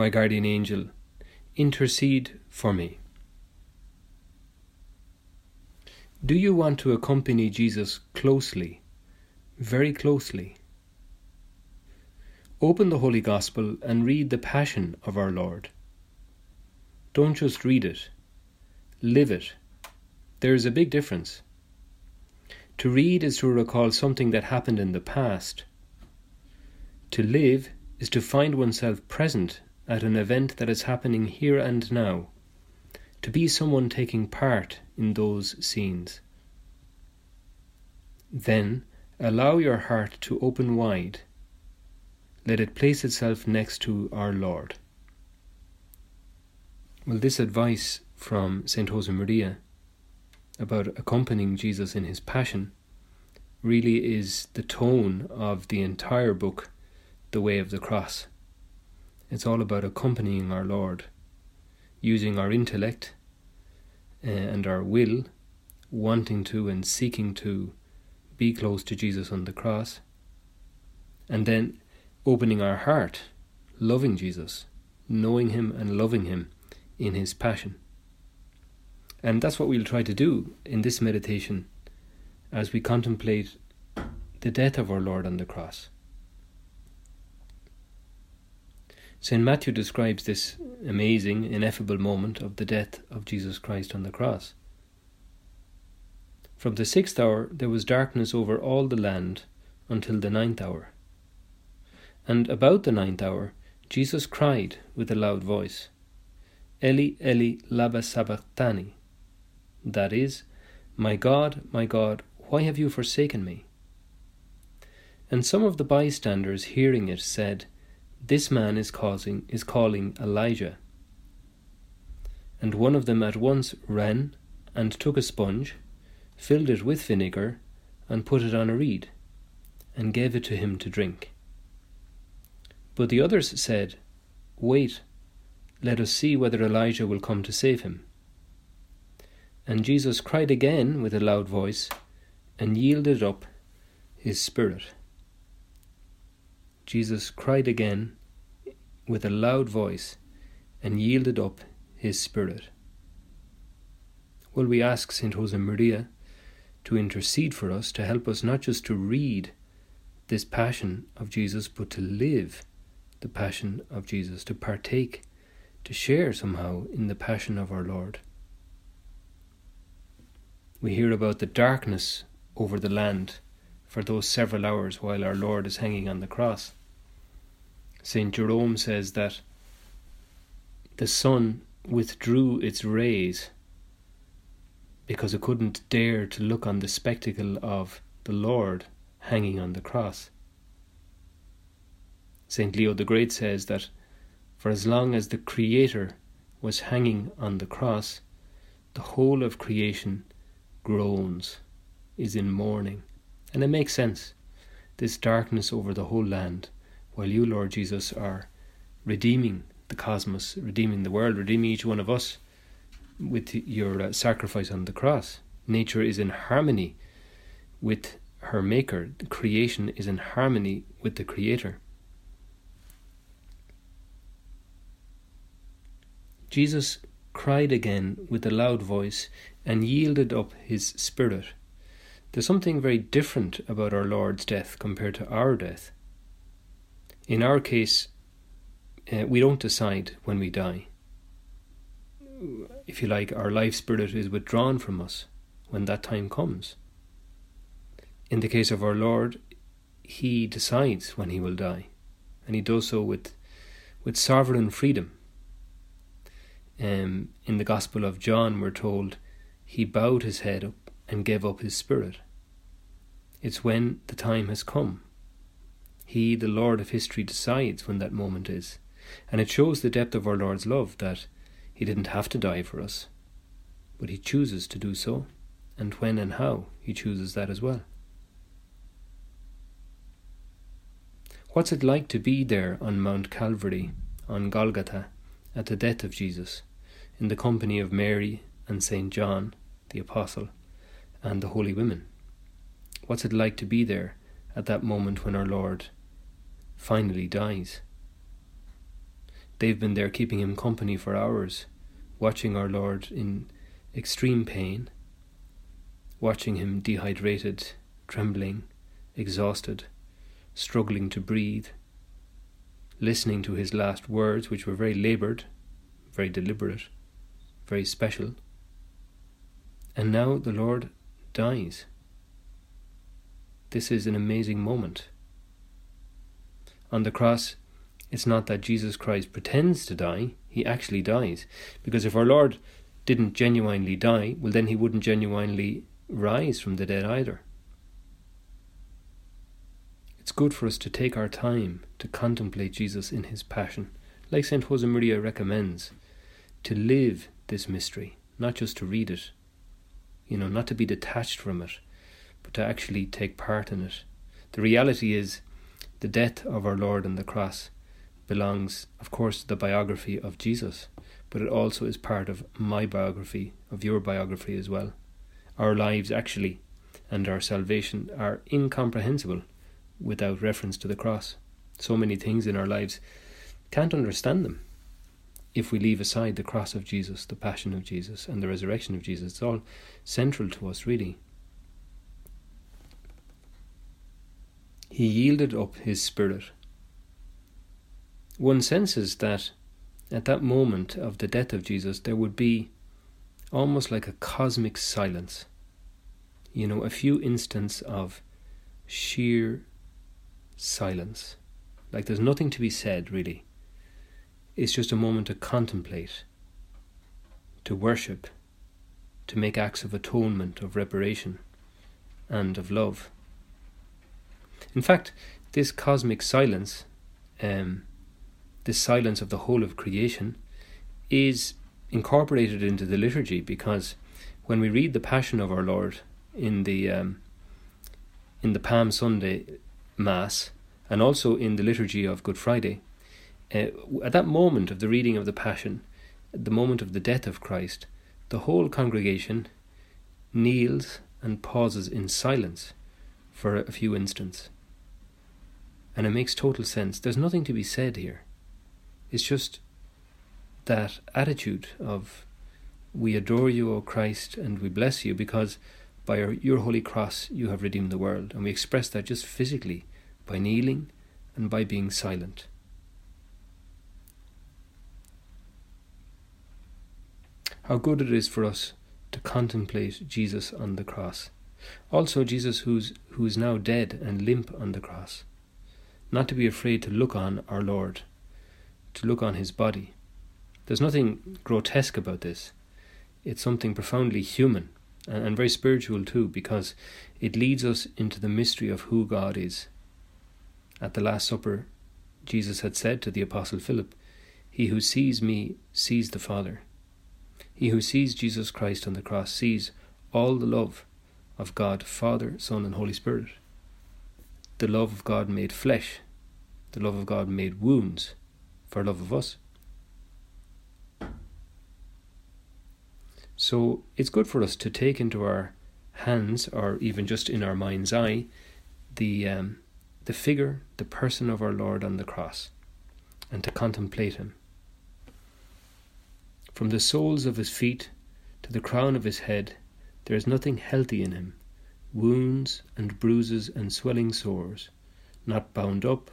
my guardian angel, intercede for me. Do you want to accompany Jesus closely, very closely? Open the Holy Gospel and read the Passion of our Lord. Don't just read it, live it. There is a big difference. To read is to recall something that happened in the past. To live is to find oneself present at an event that is happening here and now. To be someone taking part in those scenes. Then allow your heart to open wide let it place itself next to our Lord. Well, this advice from St. Josemaria about accompanying Jesus in his passion really is the tone of the entire book, The Way of the Cross. It's all about accompanying our Lord, using our intellect eh, and our will, wanting to and seeking to be close to Jesus on the cross, and then opening our heart, loving Jesus, knowing Him and loving Him in His passion. And that's what we'll try to do in this meditation as we contemplate the death of our Lord on the cross. St. Matthew describes this amazing, ineffable moment of the death of Jesus Christ on the cross. From the sixth hour there was darkness over all the land until the ninth hour. And about the ninth hour, Jesus cried with a loud voice, Eli, Eli, lama sabachthani. That is, My God, my God, why have you forsaken me? And some of the bystanders hearing it said, This man is causing is calling Elijah. And one of them at once ran and took a sponge, filled it with vinegar, and put it on a reed, and gave it to him to drink. But the others said, Wait, let us see whether Elijah will come to save him. And Jesus cried again with a loud voice, and yielded up his spirit. Jesus cried again with a loud voice, and yielded up his spirit. Will we ask St. Josemaria to intercede for us, to help us not just to read this passion of Jesus, but to live the passion of Jesus, to partake, to share somehow in the passion of our Lord. We hear about the darkness over the land for those several hours while our Lord is hanging on the cross. St. Jerome says that the sun withdrew its rays because it couldn't dare to look on the spectacle of the Lord hanging on the cross. St. Leo the Great says that for as long as the Creator was hanging on the cross, the whole of creation groans, is in mourning. And it makes sense. This darkness over the whole land, while you, Lord Jesus, are redeeming the cosmos, redeeming the world, redeeming each one of us with your uh, sacrifice on the cross. Nature is in harmony with her Maker, the creation is in harmony with the Creator. Jesus cried again with a loud voice and yielded up his spirit. There's something very different about our Lord's death compared to our death. In our case, uh, we don't decide when we die. If you like, our life spirit is withdrawn from us when that time comes. In the case of our Lord, He decides when He will die, and He does so with, with sovereign freedom um, in the Gospel of John, we're told he bowed his head up and gave up his spirit. It's when the time has come. He, the Lord of history, decides when that moment is. And it shows the depth of our Lord's love that He didn't have to die for us, but He chooses to do so, and when and how He chooses that as well. What's it like to be there on Mount Calvary, on Golgotha, at the death of Jesus, in the company of Mary and St. John, the Apostle, and the holy women? What's it like to be there at that moment when our Lord finally dies? They've been there keeping him company for hours, watching our Lord in extreme pain, watching him dehydrated, trembling, exhausted, struggling to breathe, listening to his last words, which were very laboured, very deliberate, very special. And now the Lord dies. This is an amazing moment. On the cross, it's not that Jesus Christ pretends to die, he actually dies. Because if our Lord didn't genuinely die, well, then he wouldn't genuinely rise from the dead either. It's good for us to take our time to contemplate Jesus in his passion, like St. Josemaria recommends, to live this mystery, not just to read it, you know, not to be detached from it, but to actually take part in it. The reality is, the death of our Lord on the cross belongs, of course, to the biography of Jesus, but it also is part of my biography, of your biography as well. Our lives, actually, and our salvation are incomprehensible without reference to the cross. So many things in our lives can't understand them if we leave aside the cross of Jesus, the passion of Jesus, and the resurrection of Jesus. It's all central to us, really. He yielded up his spirit. One senses that at that moment of the death of Jesus, there would be almost like a cosmic silence. You know, a few instants of sheer silence. Like there's nothing to be said, really. It's just a moment to contemplate, to worship, to make acts of atonement, of reparation, and of love. In fact, this cosmic silence, um, this silence of the whole of creation, is incorporated into the liturgy because when we read the Passion of our Lord in the um, in the Palm Sunday Mass, and also in the liturgy of Good Friday, uh, at that moment of the reading of the Passion, at the moment of the death of Christ, the whole congregation kneels and pauses in silence for a few instants. And it makes total sense. There's nothing to be said here. It's just that attitude of we adore you, O Christ, and we bless you because by your holy cross you have redeemed the world. And we express that just physically by kneeling and by being silent. How good it is for us to contemplate Jesus on the cross. Also, Jesus who's, who is now dead and limp on the cross. Not to be afraid to look on our Lord, to look on his body. There's nothing grotesque about this. It's something profoundly human and, and very spiritual too, because it leads us into the mystery of who God is at the Last Supper, Jesus had said to the Apostle Philip, He who sees me sees the Father. He who sees Jesus Christ on the cross sees all the love of God, Father, Son, and Holy Spirit. The love of God made flesh, the love of God made wounds for love of us. So it's good for us to take into our hands, or even just in our mind's eye, the um, the figure, the person of our Lord on the cross, and to contemplate him. From the soles of his feet to the crown of his head, there is nothing healthy in him wounds and bruises and swelling sores, not bound up,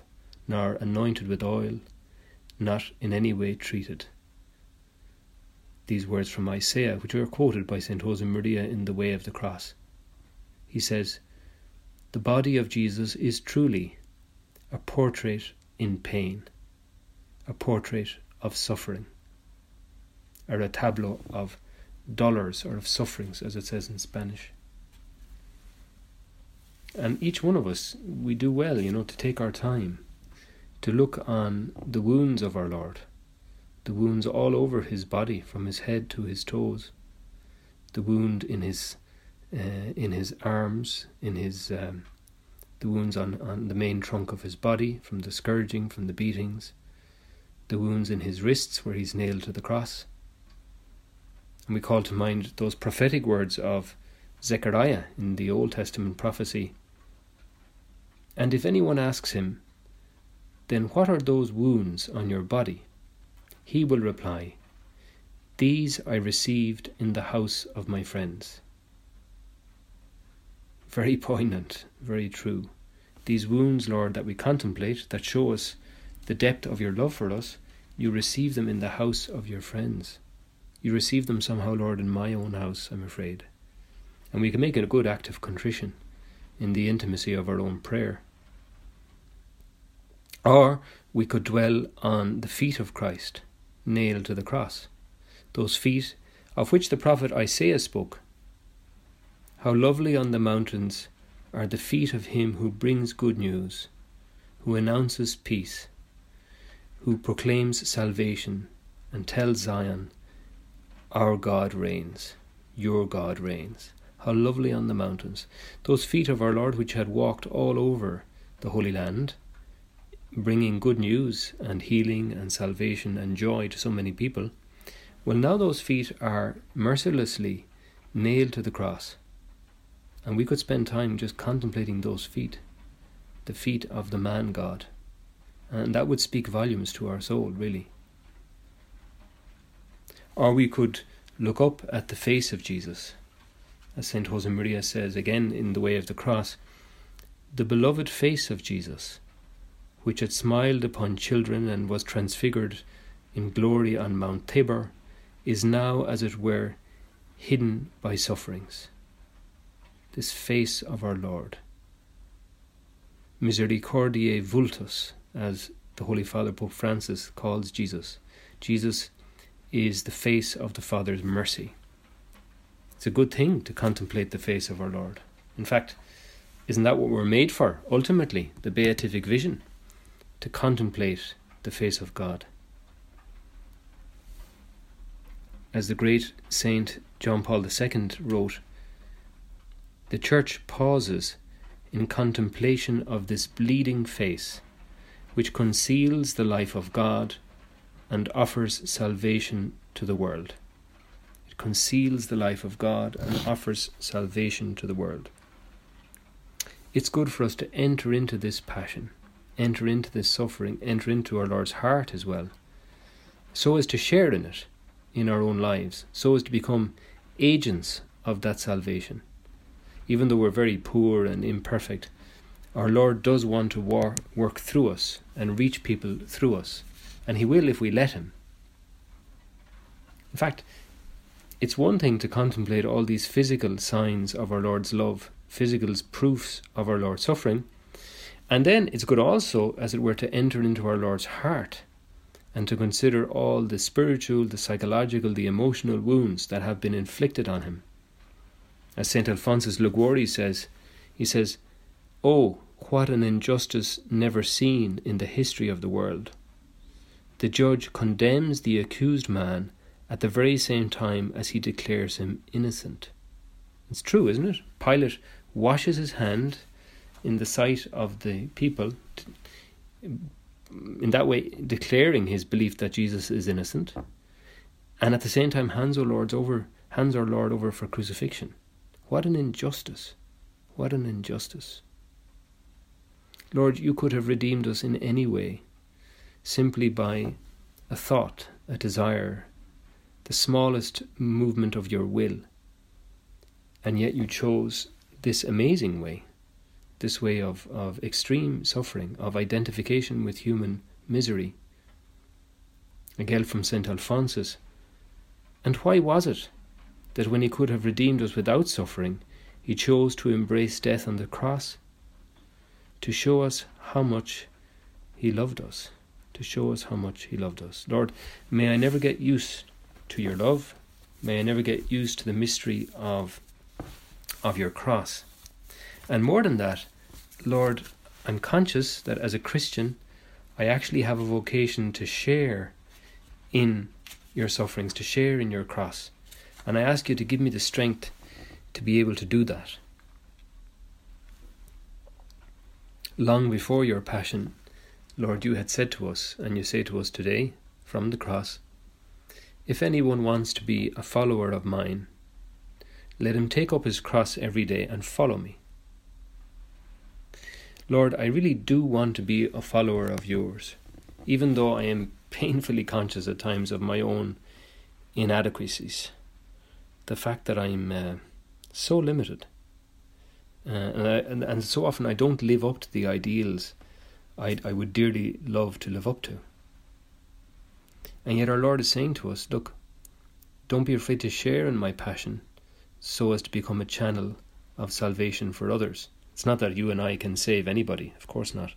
nor anointed with oil, not in any way treated. These words from Isaiah, which are quoted by St. Josemaria in The Way of the Cross. He says, the body of Jesus is truly a portrait in pain, a portrait of suffering, or a tableau of dolors or of sufferings, as it says in Spanish. And each one of us, we do well, you know, to take our time to look on the wounds of our Lord, the wounds all over his body, from his head to his toes, the wound in his uh, in his arms, in his um, the wounds on, on the main trunk of his body from the scourging, from the beatings, the wounds in his wrists where he's nailed to the cross. And we call to mind those prophetic words of Zechariah in the Old Testament prophecy. And if anyone asks him, Then what are those wounds on your body? He will reply, These I received in the house of my friends. Very poignant, very true. These wounds, Lord, that we contemplate, that show us the depth of your love for us, you receive them in the house of your friends. You receive them somehow, Lord, in my own house, I'm afraid. And we can make it a good act of contrition in the intimacy of our own prayer. Or we could dwell on the feet of Christ, nailed to the cross. Those feet of which the prophet Isaiah spoke. How lovely on the mountains are the feet of him who brings good news, who announces peace, who proclaims salvation, and tells Zion, Our God reigns, your God reigns. How lovely on the mountains. Those feet of our Lord, which had walked all over the Holy Land, bringing good news and healing and salvation and joy to so many people, well, now those feet are mercilessly nailed to the cross. And we could spend time just contemplating those feet, the feet of the man God. And that would speak volumes to our soul, really. Or we could look up at the face of Jesus as St. Josemaria says again in The Way of the Cross, the beloved face of Jesus, which had smiled upon children and was transfigured in glory on Mount Tabor, is now, as it were, hidden by sufferings. This face of our Lord. Misericordiae vultus, as the Holy Father Pope Francis calls Jesus. Jesus is the face of the Father's mercy. It's a good thing to contemplate the face of our Lord. In fact, isn't that what we're made for, ultimately, the beatific vision? To contemplate the face of God. As the great Saint John Paul II wrote, the Church pauses in contemplation of this bleeding face, which conceals the life of God and offers salvation to the world It conceals the life of God and offers salvation to the world. It's good for us to enter into this passion, enter into this suffering, enter into our Lord's heart as well, so as to share in it in our own lives, so as to become agents of that salvation. Even though we're very poor and imperfect, our Lord does want to war- work through us and reach people through us, and He will if we let Him. In fact, it's one thing to contemplate all these physical signs of our Lord's love, physical proofs of our Lord's suffering, and then it's good also, as it were, to enter into our Lord's heart and to consider all the spiritual, the psychological, the emotional wounds that have been inflicted on him. As St. Alphonsus Liguori says, he says, Oh, what an injustice never seen in the history of the world! The judge condemns the accused man at the very same time as he declares him innocent. It's true, isn't it? Pilate washes his hand in the sight of the people, in that way declaring his belief that Jesus is innocent, and at the same time hands our Lord's over hands our Lord over for crucifixion. What an injustice! What an injustice! Lord, you could have redeemed us in any way, simply by a thought, a desire, the smallest movement of your will. And yet you chose this amazing way, this way of, of extreme suffering, of identification with human misery. Again from St. Alphonsus. And why was it that when he could have redeemed us without suffering, he chose to embrace death on the cross? To show us how much he loved us. To show us how much he loved us. Lord, may I never get used to your love. May I never get used to the mystery of of your cross. And more than that, Lord, I'm conscious that as a Christian, I actually have a vocation to share in your sufferings, to share in your cross. And I ask you to give me the strength to be able to do that. Long before your passion, Lord, you had said to us, and you say to us today from the cross, If anyone wants to be a follower of mine, let him take up his cross every day and follow me. Lord, I really do want to be a follower of yours, even though I am painfully conscious at times of my own inadequacies. The fact that I'm uh, so limited. Uh, and, I, and, and so often I don't live up to the ideals I I would dearly love to live up to. And yet our Lord is saying to us, look, don't be afraid to share in my passion so as to become a channel of salvation for others. It's not that you and I can save anybody, of course not.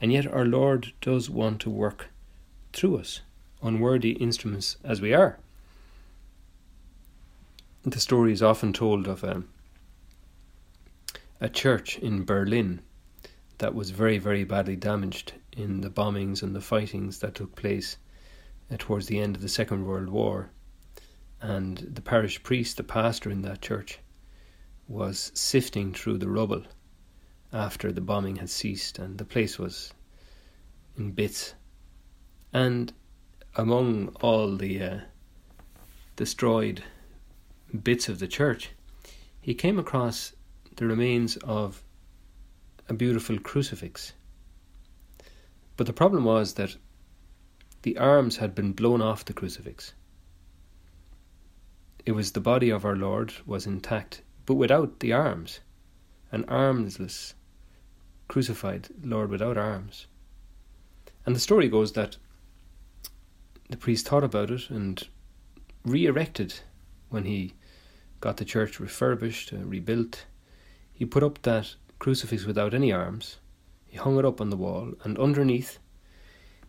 And yet our Lord does want to work through us, unworthy instruments as we are. The story is often told of a, a church in Berlin that was very, very badly damaged in the bombings and the fightings that took place uh, towards the end of the Second World War. And the parish priest, the pastor in that church, was sifting through the rubble after the bombing had ceased and the place was in bits. And among all the uh, destroyed bits of the church, he came across the remains of a beautiful crucifix. But the problem was that the arms had been blown off the crucifix. It was the body of our Lord was intact, but without the arms, an armless, crucified Lord without arms. And the story goes that the priest thought about it and re erected when he got the church refurbished, uh, rebuilt. He put up that crucifix without any arms. He hung it up on the wall, and underneath,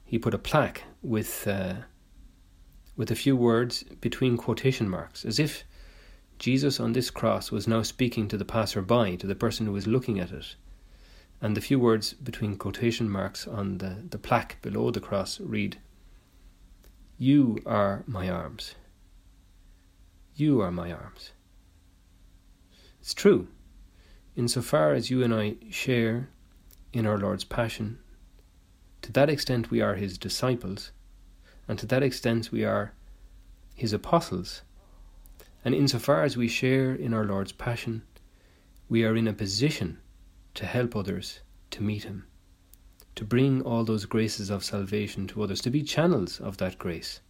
he put a plaque with uh, with a few words between quotation marks, as if Jesus on this cross was now speaking to the passer-by, to the person who was looking at it. And the few words between quotation marks on the, the plaque below the cross read, You are my arms. You are my arms. It's true insofar as you and I share in our Lord's passion, to that extent we are his disciples, and to that extent we are his apostles. And insofar as we share in our Lord's passion, we are in a position to help others to meet him, to bring all those graces of salvation to others, to be channels of that grace.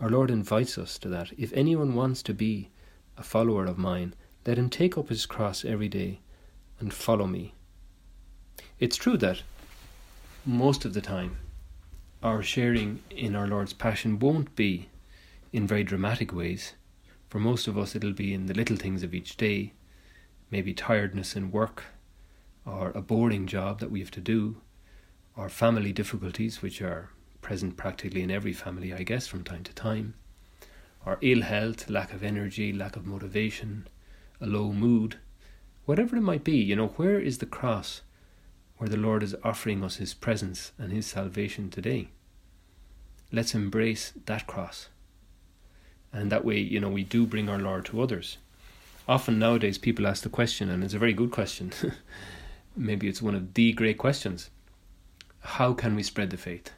Our Lord invites us to that. If anyone wants to be a follower of mine, let him take up his cross every day and follow me. It's true that most of the time our sharing in our Lord's passion won't be in very dramatic ways. For most of us, it'll be in the little things of each day, maybe tiredness in work, or a boring job that we have to do, or family difficulties, which are present practically in every family, I guess, from time to time, or ill health, lack of energy, lack of motivation, a low mood, whatever it might be, you know, where is the cross where the Lord is offering us His presence and His salvation today? Let's embrace that cross. And that way, you know, we do bring our Lord to others. Often nowadays, people ask the question, and it's a very good question. Maybe it's one of the great questions. How can we spread the faith?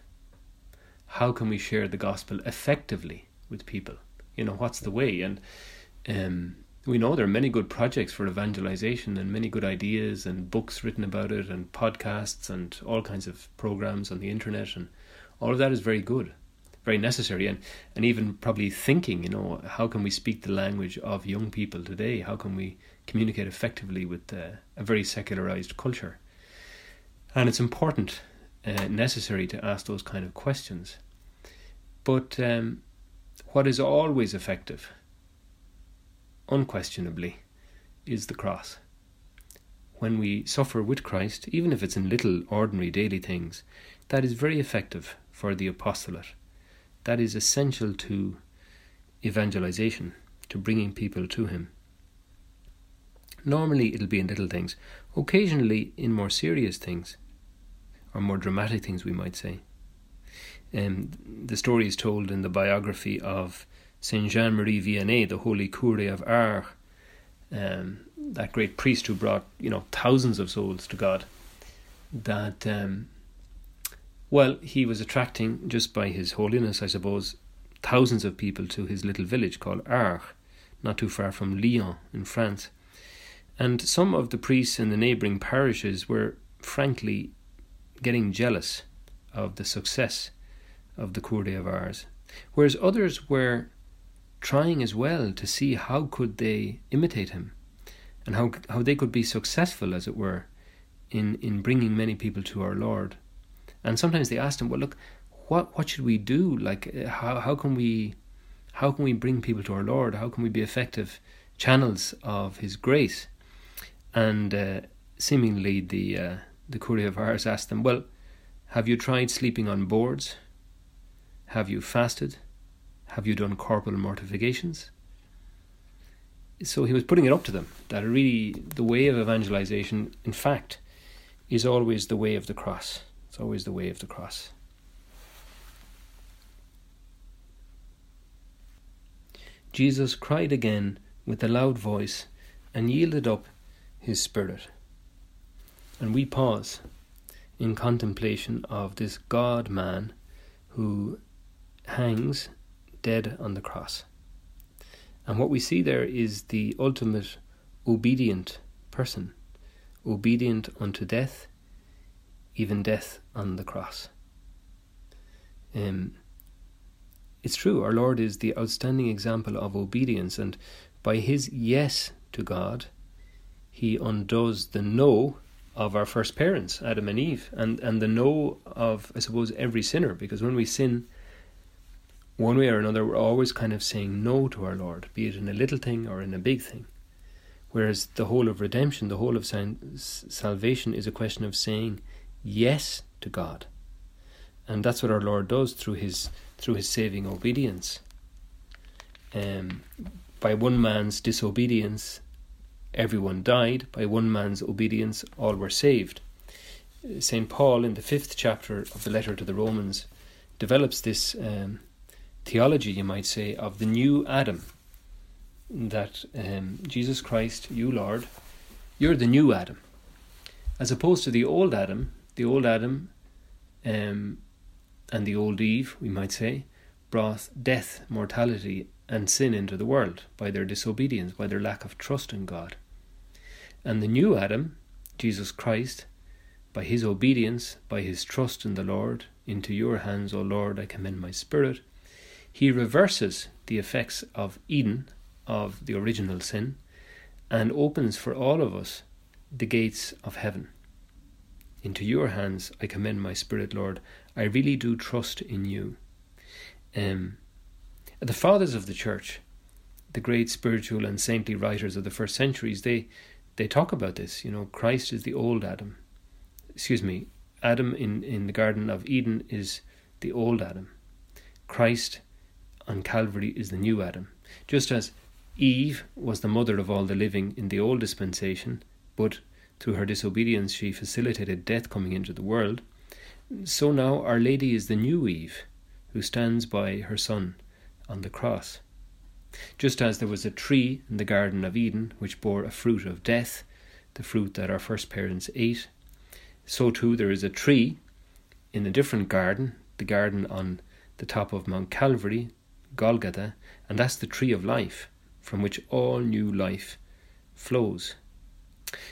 How can we share the gospel effectively with people? You know, what's the way? And um, we know there are many good projects for evangelization and many good ideas and books written about it and podcasts and all kinds of programs on the internet and all of that is very good very necessary and and even probably thinking you know how can we speak the language of young people today how can we communicate effectively with uh, a very secularized culture and it's important uh, necessary to ask those kind of questions but um, what is always effective unquestionably, is the cross. When we suffer with Christ, even if it's in little ordinary daily things, that is very effective for the apostolate. That is essential to evangelization, to bringing people to Him. Normally, it'll be in little things, occasionally in more serious things. or more dramatic things, we might say. Um, the story is told in the biography of Saint Jean Marie Vianney, the Holy Cure of Ars, um, that great priest who brought you know thousands of souls to God. That um, well, he was attracting just by his holiness, I suppose, thousands of people to his little village called Ars, not too far from Lyon in France. And some of the priests in the neighbouring parishes were frankly getting jealous of the success of the Cure of Ars, whereas others were trying as well to see how could they imitate him and how how they could be successful as it were in in bringing many people to our Lord. And sometimes they asked him well look what what should we do? Like uh, how how can we how can we bring people to our Lord? How can we be effective channels of his grace and uh, seemingly the uh, the Cure of Ars asked them well have you tried sleeping on boards have you fasted have you done corporal mortifications? So he was putting it up to them that really the way of evangelization, in fact, is always the way of the cross. It's always the way of the cross. Jesus cried again with a loud voice and yielded up his spirit. And we pause in contemplation of this God man who hangs dead on the cross. And what we see there is the ultimate obedient person, obedient unto death, even death on the cross. Um, it's true, our Lord is the outstanding example of obedience, and by his yes to God, he undoes the no of our first parents, Adam and Eve, and, and the no of, I suppose, every sinner, because when we sin, one way or another, we're always kind of saying no to our Lord, be it in a little thing or in a big thing. Whereas the whole of redemption, the whole of salvation, is a question of saying yes to God, and that's what our Lord does through his through his saving obedience. Um, by one man's disobedience, everyone died. By one man's obedience, all were saved. Saint Paul, in the fifth chapter of the letter to the Romans, develops this um, theology, you might say, of the new Adam. That um, Jesus Christ, you Lord, you're the new Adam. As opposed to the old Adam, the old Adam um, and the old Eve, we might say, brought death, mortality, and sin into the world by their disobedience, by their lack of trust in God. And the new Adam, Jesus Christ, by his obedience, by his trust in the Lord, into your hands, O Lord, I commend my spirit, he reverses the effects of Eden, of the original sin, and opens for all of us the gates of heaven. Into your hands I commend my spirit, Lord. I really do trust in you. Um, the fathers of the church, the great spiritual and saintly writers of the first centuries, they they talk about this. You know, Christ is the old Adam. Excuse me, Adam in, in the Garden of Eden is the old Adam. Christ on Calvary is the new Adam. Just as Eve was the mother of all the living in the old dispensation, but through her disobedience she facilitated death coming into the world, so now Our Lady is the new Eve, who stands by her Son on the cross. Just as there was a tree in the Garden of Eden which bore a fruit of death, the fruit that our first parents ate, so too there is a tree in a different garden, the garden on the top of Mount Calvary, Golgotha, and that's the tree of life from which all new life flows.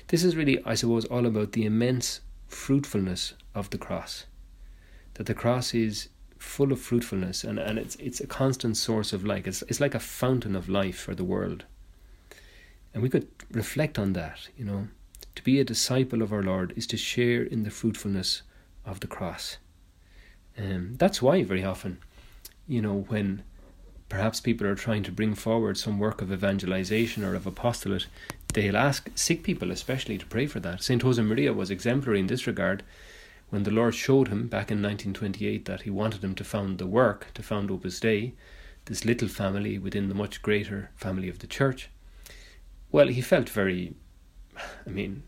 This is really, I suppose, all about the immense fruitfulness of the cross. That the cross is full of fruitfulness and, and it's it's a constant source of life. It's it's like a fountain of life for the world. And we could reflect on that, you know. To be a disciple of our Lord is to share in the fruitfulness of the cross. Um, that's why very often, you know, when perhaps people are trying to bring forward some work of evangelization or of apostolate, they'll ask sick people especially to pray for that. St. Josemaria was exemplary in this regard when the Lord showed him back in 1928 that he wanted him to found the work, to found Opus Dei, this little family within the much greater family of the church. Well, he felt very, I mean,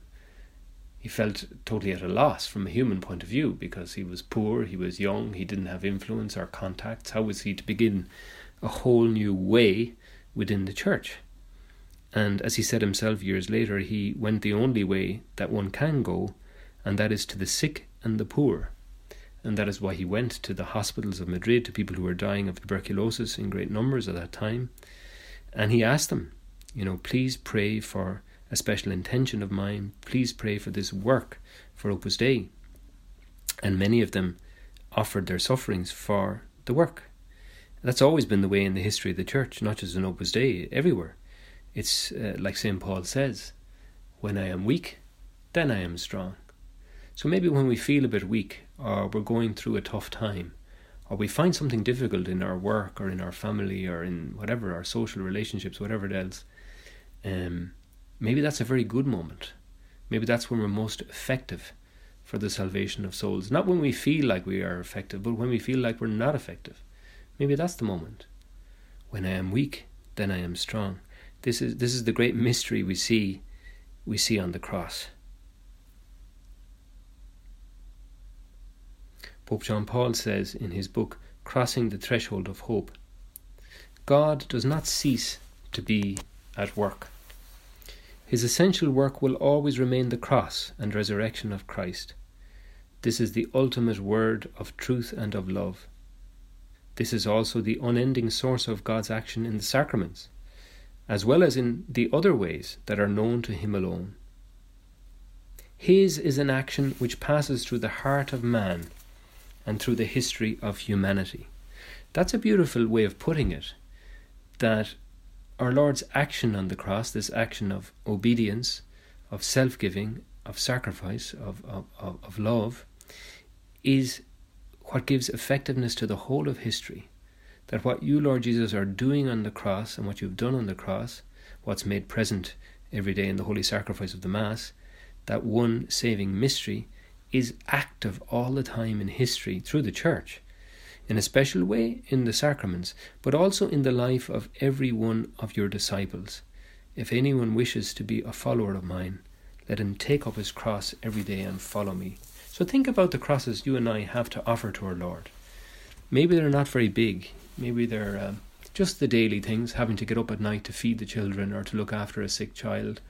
he felt totally at a loss from a human point of view because he was poor, he was young, he didn't have influence or contacts. How was he to begin a whole new way within the church? And as he said himself years later, he went the only way that one can go, and that is to the sick and the poor. And that is why he went to the hospitals of Madrid to people who were dying of tuberculosis in great numbers at that time. And he asked them, you know, please pray for a special intention of mine. Please pray for this work for Opus Dei. And many of them offered their sufferings for the work. That's always been the way in the history of the church, not just in Opus Dei, everywhere. It's uh, like St. Paul says when I am weak, then I am strong. So maybe when we feel a bit weak, or we're going through a tough time, or we find something difficult in our work, or in our family, or in whatever, our social relationships, whatever else, um, maybe that's a very good moment. Maybe that's when we're most effective for the salvation of souls. Not when we feel like we are effective, but when we feel like we're not effective. Maybe that's the moment. When I am weak, then I am strong. This is this is the great mystery we see we see on the cross. Pope John Paul says in his book Crossing the Threshold of Hope God does not cease to be at work. His essential work will always remain the cross and resurrection of Christ. This is the ultimate word of truth and of love. This is also the unending source of God's action in the sacraments as well as in the other ways that are known to him alone. His is an action which passes through the heart of man and through the history of humanity. That's a beautiful way of putting it, that our Lord's action on the cross, this action of obedience, of self giving, of sacrifice, of, of, of, love, is what gives effectiveness to the whole of history that what you, Lord Jesus, are doing on the cross and what you've done on the cross, what's made present every day in the holy sacrifice of the Mass, that one saving mystery is active all the time in history through the Church, in a special way in the sacraments, but also in the life of every one of your disciples. If anyone wishes to be a follower of mine, let him take up his cross every day and follow me. So think about the crosses you and I have to offer to our Lord. Maybe they're not very big, Maybe they're um, just the daily things, having to get up at night to feed the children or to look after a sick child,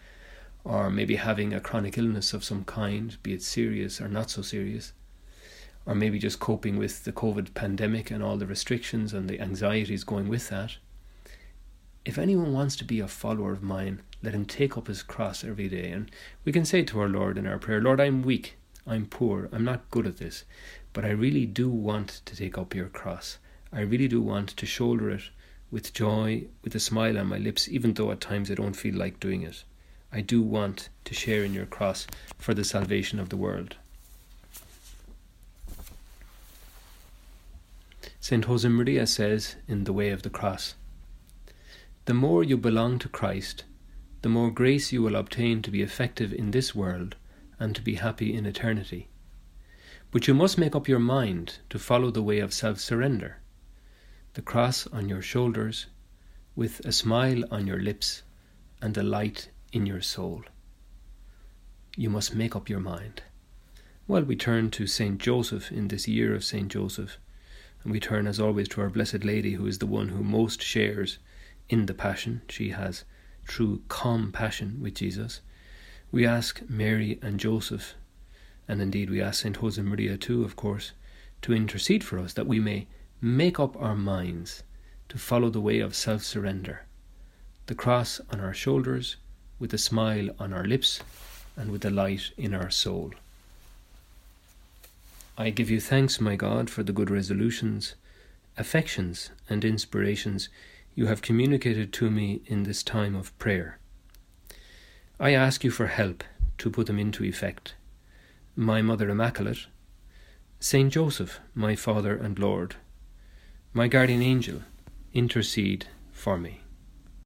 or maybe having a chronic illness of some kind, be it serious or not so serious, or maybe just coping with the COVID pandemic and all the restrictions and the anxieties going with that. If anyone wants to be a follower of mine, let him take up his cross every day. And we can say to our Lord in our prayer, Lord, I'm weak, I'm poor, I'm not good at this, but I really do want to take up your cross. I really do want to shoulder it with joy, with a smile on my lips, even though at times I don't feel like doing it. I do want to share in your cross for the salvation of the world. St. Josemaria says in The Way of the Cross The more you belong to Christ, the more grace you will obtain to be effective in this world and to be happy in eternity. But you must make up your mind to follow the way of self surrender the cross on your shoulders, with a smile on your lips and a light in your soul. You must make up your mind. Well, we turn to Saint Joseph in this year of Saint Joseph, and we turn as always to our Blessed Lady, who is the one who most shares in the Passion. She has true compassion with Jesus. We ask Mary and Joseph, and indeed we ask Saint Josemaria too, of course, to intercede for us that we may make up our minds to follow the way of self surrender, the cross on our shoulders, with a smile on our lips, and with the light in our soul. I give you thanks, my God, for the good resolutions, affections, and inspirations you have communicated to me in this time of prayer. I ask you for help to put them into effect. My Mother Immaculate, Saint Joseph, my Father and Lord, my guardian angel, intercede for me.